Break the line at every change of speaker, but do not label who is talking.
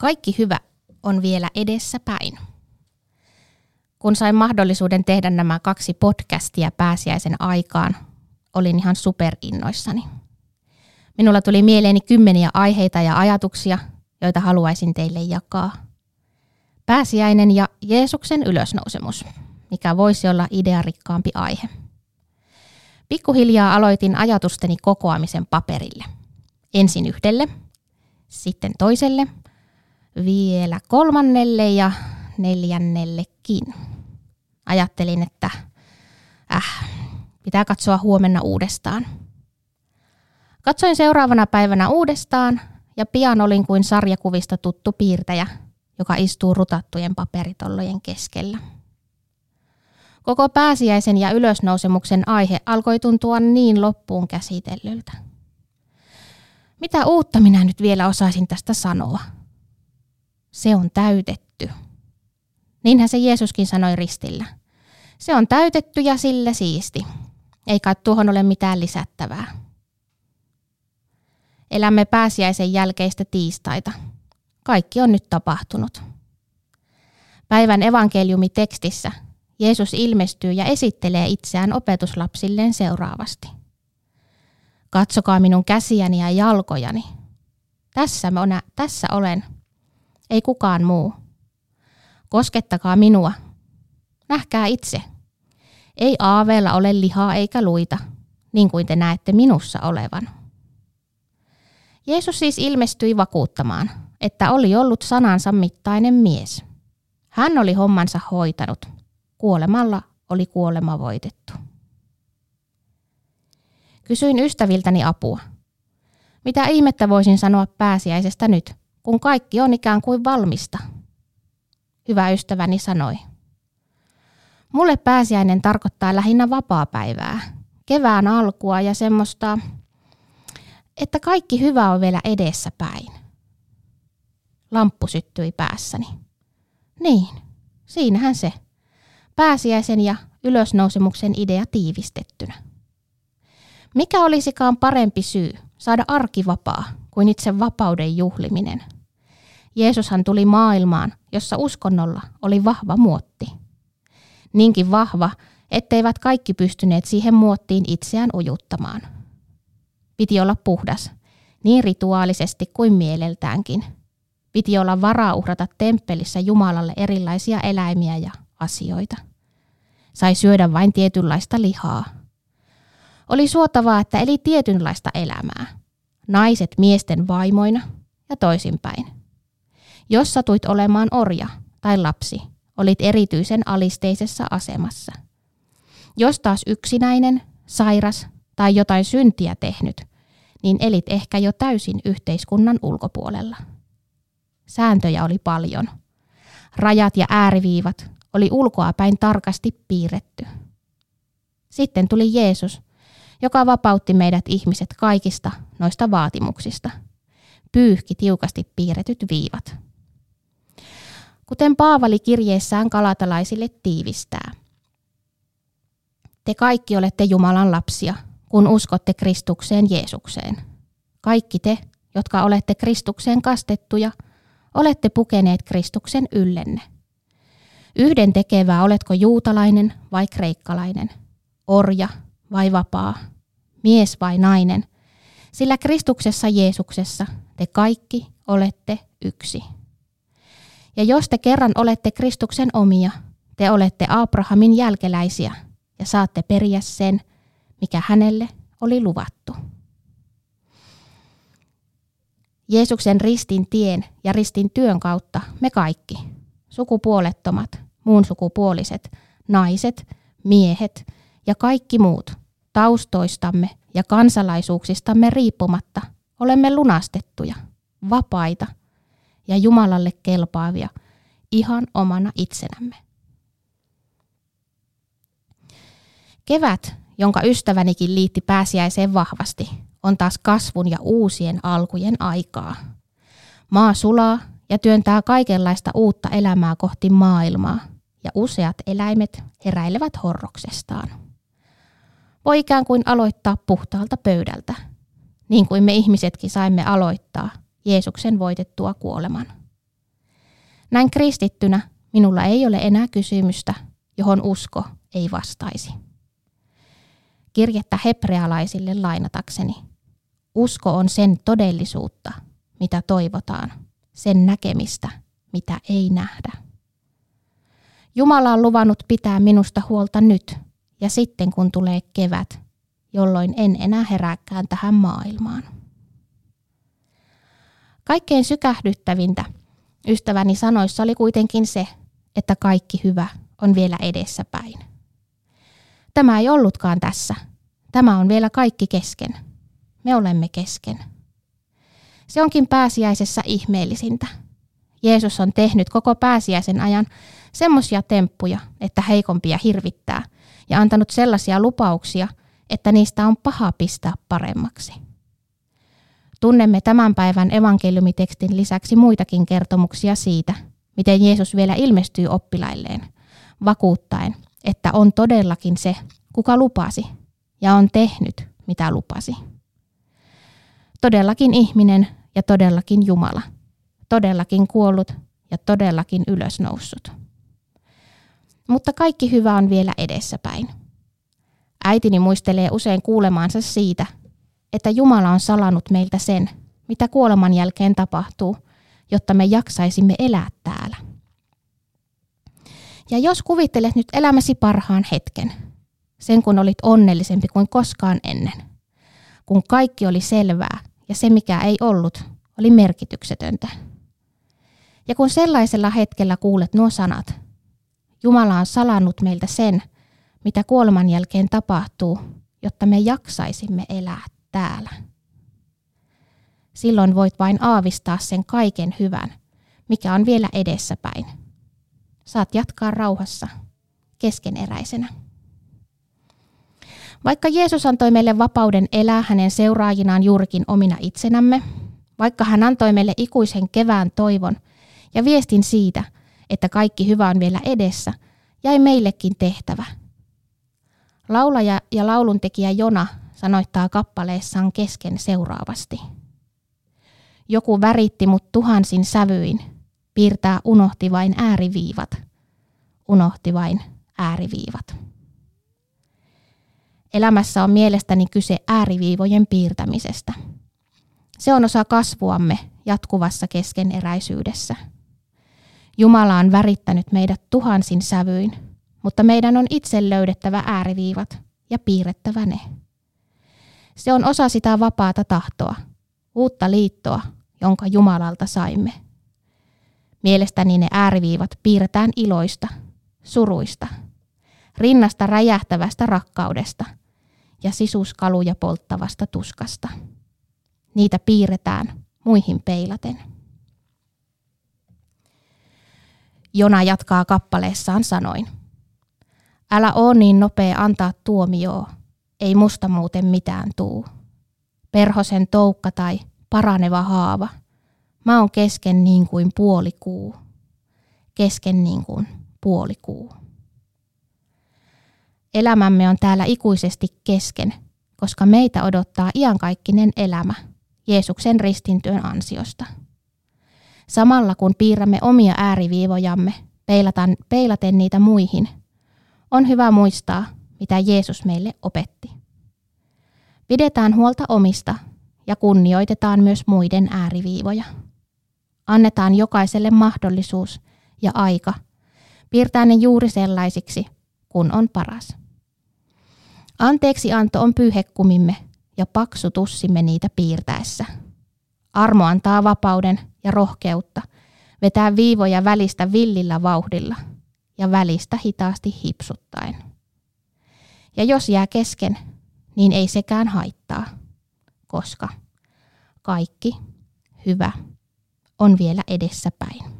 Kaikki hyvä on vielä edessä päin. Kun sain mahdollisuuden tehdä nämä kaksi podcastia pääsiäisen aikaan, olin ihan superinnoissani. Minulla tuli mieleeni kymmeniä aiheita ja ajatuksia, joita haluaisin teille jakaa. Pääsiäinen ja Jeesuksen ylösnousemus, mikä voisi olla idearikkaampi aihe. Pikkuhiljaa aloitin ajatusteni kokoamisen paperille. Ensin yhdelle, sitten toiselle, vielä kolmannelle ja neljännellekin. Ajattelin, että äh, pitää katsoa huomenna uudestaan. Katsoin seuraavana päivänä uudestaan ja pian olin kuin sarjakuvista tuttu piirtäjä, joka istuu rutattujen paperitollojen keskellä. Koko pääsiäisen ja ylösnousemuksen aihe alkoi tuntua niin loppuun käsitellyltä. Mitä uutta minä nyt vielä osaisin tästä sanoa? Se on täytetty. Niinhän se Jeesuskin sanoi ristillä. Se on täytetty ja sille siisti. Eikä tuohon ole mitään lisättävää. Elämme pääsiäisen jälkeistä tiistaita. Kaikki on nyt tapahtunut. Päivän evankeliumi tekstissä Jeesus ilmestyy ja esittelee itseään opetuslapsilleen seuraavasti. Katsokaa minun käsiäni ja jalkojani. Tässä, minä, tässä olen, ei kukaan muu. Koskettakaa minua. Nähkää itse. Ei aaveella ole lihaa eikä luita, niin kuin te näette minussa olevan. Jeesus siis ilmestyi vakuuttamaan, että oli ollut sanansa mittainen mies. Hän oli hommansa hoitanut. Kuolemalla oli kuolema voitettu. Kysyin ystäviltäni apua. Mitä ihmettä voisin sanoa pääsiäisestä nyt, kun kaikki on ikään kuin valmista? Hyvä ystäväni sanoi. Mulle pääsiäinen tarkoittaa lähinnä vapaapäivää, kevään alkua ja semmoista, että kaikki hyvä on vielä edessä päin. Lamppu syttyi päässäni. Niin, siinähän se. Pääsiäisen ja ylösnousemuksen idea tiivistettynä. Mikä olisikaan parempi syy saada arkivapaa kuin itse vapauden juhliminen? Jeesushan tuli maailmaan, jossa uskonnolla oli vahva muotti. Niinkin vahva, etteivät kaikki pystyneet siihen muottiin itseään ujuttamaan. Piti olla puhdas, niin rituaalisesti kuin mieleltäänkin. Piti olla varaa uhrata temppelissä Jumalalle erilaisia eläimiä ja asioita. Sai syödä vain tietynlaista lihaa – oli suotavaa, että eli tietynlaista elämää. Naiset miesten vaimoina ja toisinpäin. Jos satuit olemaan orja tai lapsi, olit erityisen alisteisessa asemassa. Jos taas yksinäinen, sairas tai jotain syntiä tehnyt, niin elit ehkä jo täysin yhteiskunnan ulkopuolella. Sääntöjä oli paljon. Rajat ja ääriviivat oli ulkoapäin tarkasti piirretty. Sitten tuli Jeesus, joka vapautti meidät ihmiset kaikista noista vaatimuksista. Pyyhki tiukasti piirretyt viivat. Kuten Paavali kirjeessään kalatalaisille tiivistää. Te kaikki olette Jumalan lapsia, kun uskotte Kristukseen Jeesukseen. Kaikki te, jotka olette Kristukseen kastettuja, olette pukeneet Kristuksen yllenne. Yhden tekevää oletko juutalainen vai kreikkalainen, orja vai vapaa, mies vai nainen, sillä Kristuksessa Jeesuksessa te kaikki olette yksi. Ja jos te kerran olette Kristuksen omia, te olette Abrahamin jälkeläisiä ja saatte periä sen, mikä hänelle oli luvattu. Jeesuksen ristin tien ja ristin työn kautta me kaikki, sukupuolettomat, muun sukupuoliset, naiset, miehet ja kaikki muut, taustoistamme ja kansalaisuuksistamme riippumatta olemme lunastettuja, vapaita ja Jumalalle kelpaavia ihan omana itsenämme. Kevät, jonka ystävänikin liitti pääsiäiseen vahvasti, on taas kasvun ja uusien alkujen aikaa. Maa sulaa ja työntää kaikenlaista uutta elämää kohti maailmaa, ja useat eläimet heräilevät horroksestaan voi ikään kuin aloittaa puhtaalta pöydältä, niin kuin me ihmisetkin saimme aloittaa Jeesuksen voitettua kuoleman. Näin kristittynä minulla ei ole enää kysymystä, johon usko ei vastaisi. Kirjettä hebrealaisille lainatakseni. Usko on sen todellisuutta, mitä toivotaan, sen näkemistä, mitä ei nähdä. Jumala on luvannut pitää minusta huolta nyt ja sitten kun tulee kevät, jolloin en enää herääkään tähän maailmaan. Kaikkein sykähdyttävintä ystäväni sanoissa oli kuitenkin se, että kaikki hyvä on vielä edessäpäin. Tämä ei ollutkaan tässä. Tämä on vielä kaikki kesken. Me olemme kesken. Se onkin pääsiäisessä ihmeellisintä. Jeesus on tehnyt koko pääsiäisen ajan semmoisia temppuja, että heikompia hirvittää, ja antanut sellaisia lupauksia, että niistä on paha pistää paremmaksi. Tunnemme tämän päivän evankeliumitekstin lisäksi muitakin kertomuksia siitä, miten Jeesus vielä ilmestyy oppilailleen, vakuuttaen, että on todellakin se, kuka lupasi, ja on tehnyt, mitä lupasi. Todellakin ihminen ja todellakin Jumala, todellakin kuollut ja todellakin ylösnoussut. Mutta kaikki hyvä on vielä edessäpäin. Äitini muistelee usein kuulemaansa siitä, että Jumala on salannut meiltä sen, mitä kuoleman jälkeen tapahtuu, jotta me jaksaisimme elää täällä. Ja jos kuvittelet nyt elämäsi parhaan hetken, sen kun olit onnellisempi kuin koskaan ennen, kun kaikki oli selvää ja se mikä ei ollut, oli merkityksetöntä. Ja kun sellaisella hetkellä kuulet nuo sanat, Jumala on salannut meiltä sen, mitä kuoleman jälkeen tapahtuu, jotta me jaksaisimme elää täällä. Silloin voit vain aavistaa sen kaiken hyvän, mikä on vielä edessäpäin. Saat jatkaa rauhassa, keskeneräisenä. Vaikka Jeesus antoi meille vapauden elää hänen seuraajinaan juurikin omina itsenämme, vaikka hän antoi meille ikuisen kevään toivon ja viestin siitä, että kaikki hyvä on vielä edessä, jäi meillekin tehtävä. Laulaja ja lauluntekijä Jona sanoittaa kappaleessaan kesken seuraavasti. Joku väritti mut tuhansin sävyin, piirtää unohti vain ääriviivat, unohti vain ääriviivat. Elämässä on mielestäni kyse ääriviivojen piirtämisestä. Se on osa kasvuamme jatkuvassa keskeneräisyydessä. Jumala on värittänyt meidät tuhansin sävyin, mutta meidän on itse löydettävä ääriviivat ja piirrettävä ne. Se on osa sitä vapaata tahtoa, uutta liittoa, jonka Jumalalta saimme. Mielestäni ne ääriviivat piirretään iloista, suruista, rinnasta räjähtävästä rakkaudesta ja sisuskaluja polttavasta tuskasta. Niitä piirretään muihin peilaten. Jona jatkaa kappaleessaan sanoin. Älä oo niin nopea antaa tuomioon, ei musta muuten mitään tuu. Perhosen toukka tai paraneva haava. Mä oon kesken niin kuin puolikuu. Kesken niin kuin puolikuu. Elämämme on täällä ikuisesti kesken, koska meitä odottaa iankaikkinen elämä Jeesuksen ristintyön ansiosta. Samalla kun piirrämme omia ääriviivojamme, peilaten, peilaten niitä muihin, on hyvä muistaa, mitä Jeesus meille opetti. Pidetään huolta omista ja kunnioitetaan myös muiden ääriviivoja. Annetaan jokaiselle mahdollisuus ja aika piirtää ne juuri sellaisiksi, kun on paras. Anteeksi anto on pyyhekumimme ja paksu tussimme niitä piirtäessä. Armo antaa vapauden ja rohkeutta vetää viivoja välistä villillä vauhdilla ja välistä hitaasti hipsuttaen. Ja jos jää kesken, niin ei sekään haittaa, koska kaikki hyvä on vielä edessäpäin.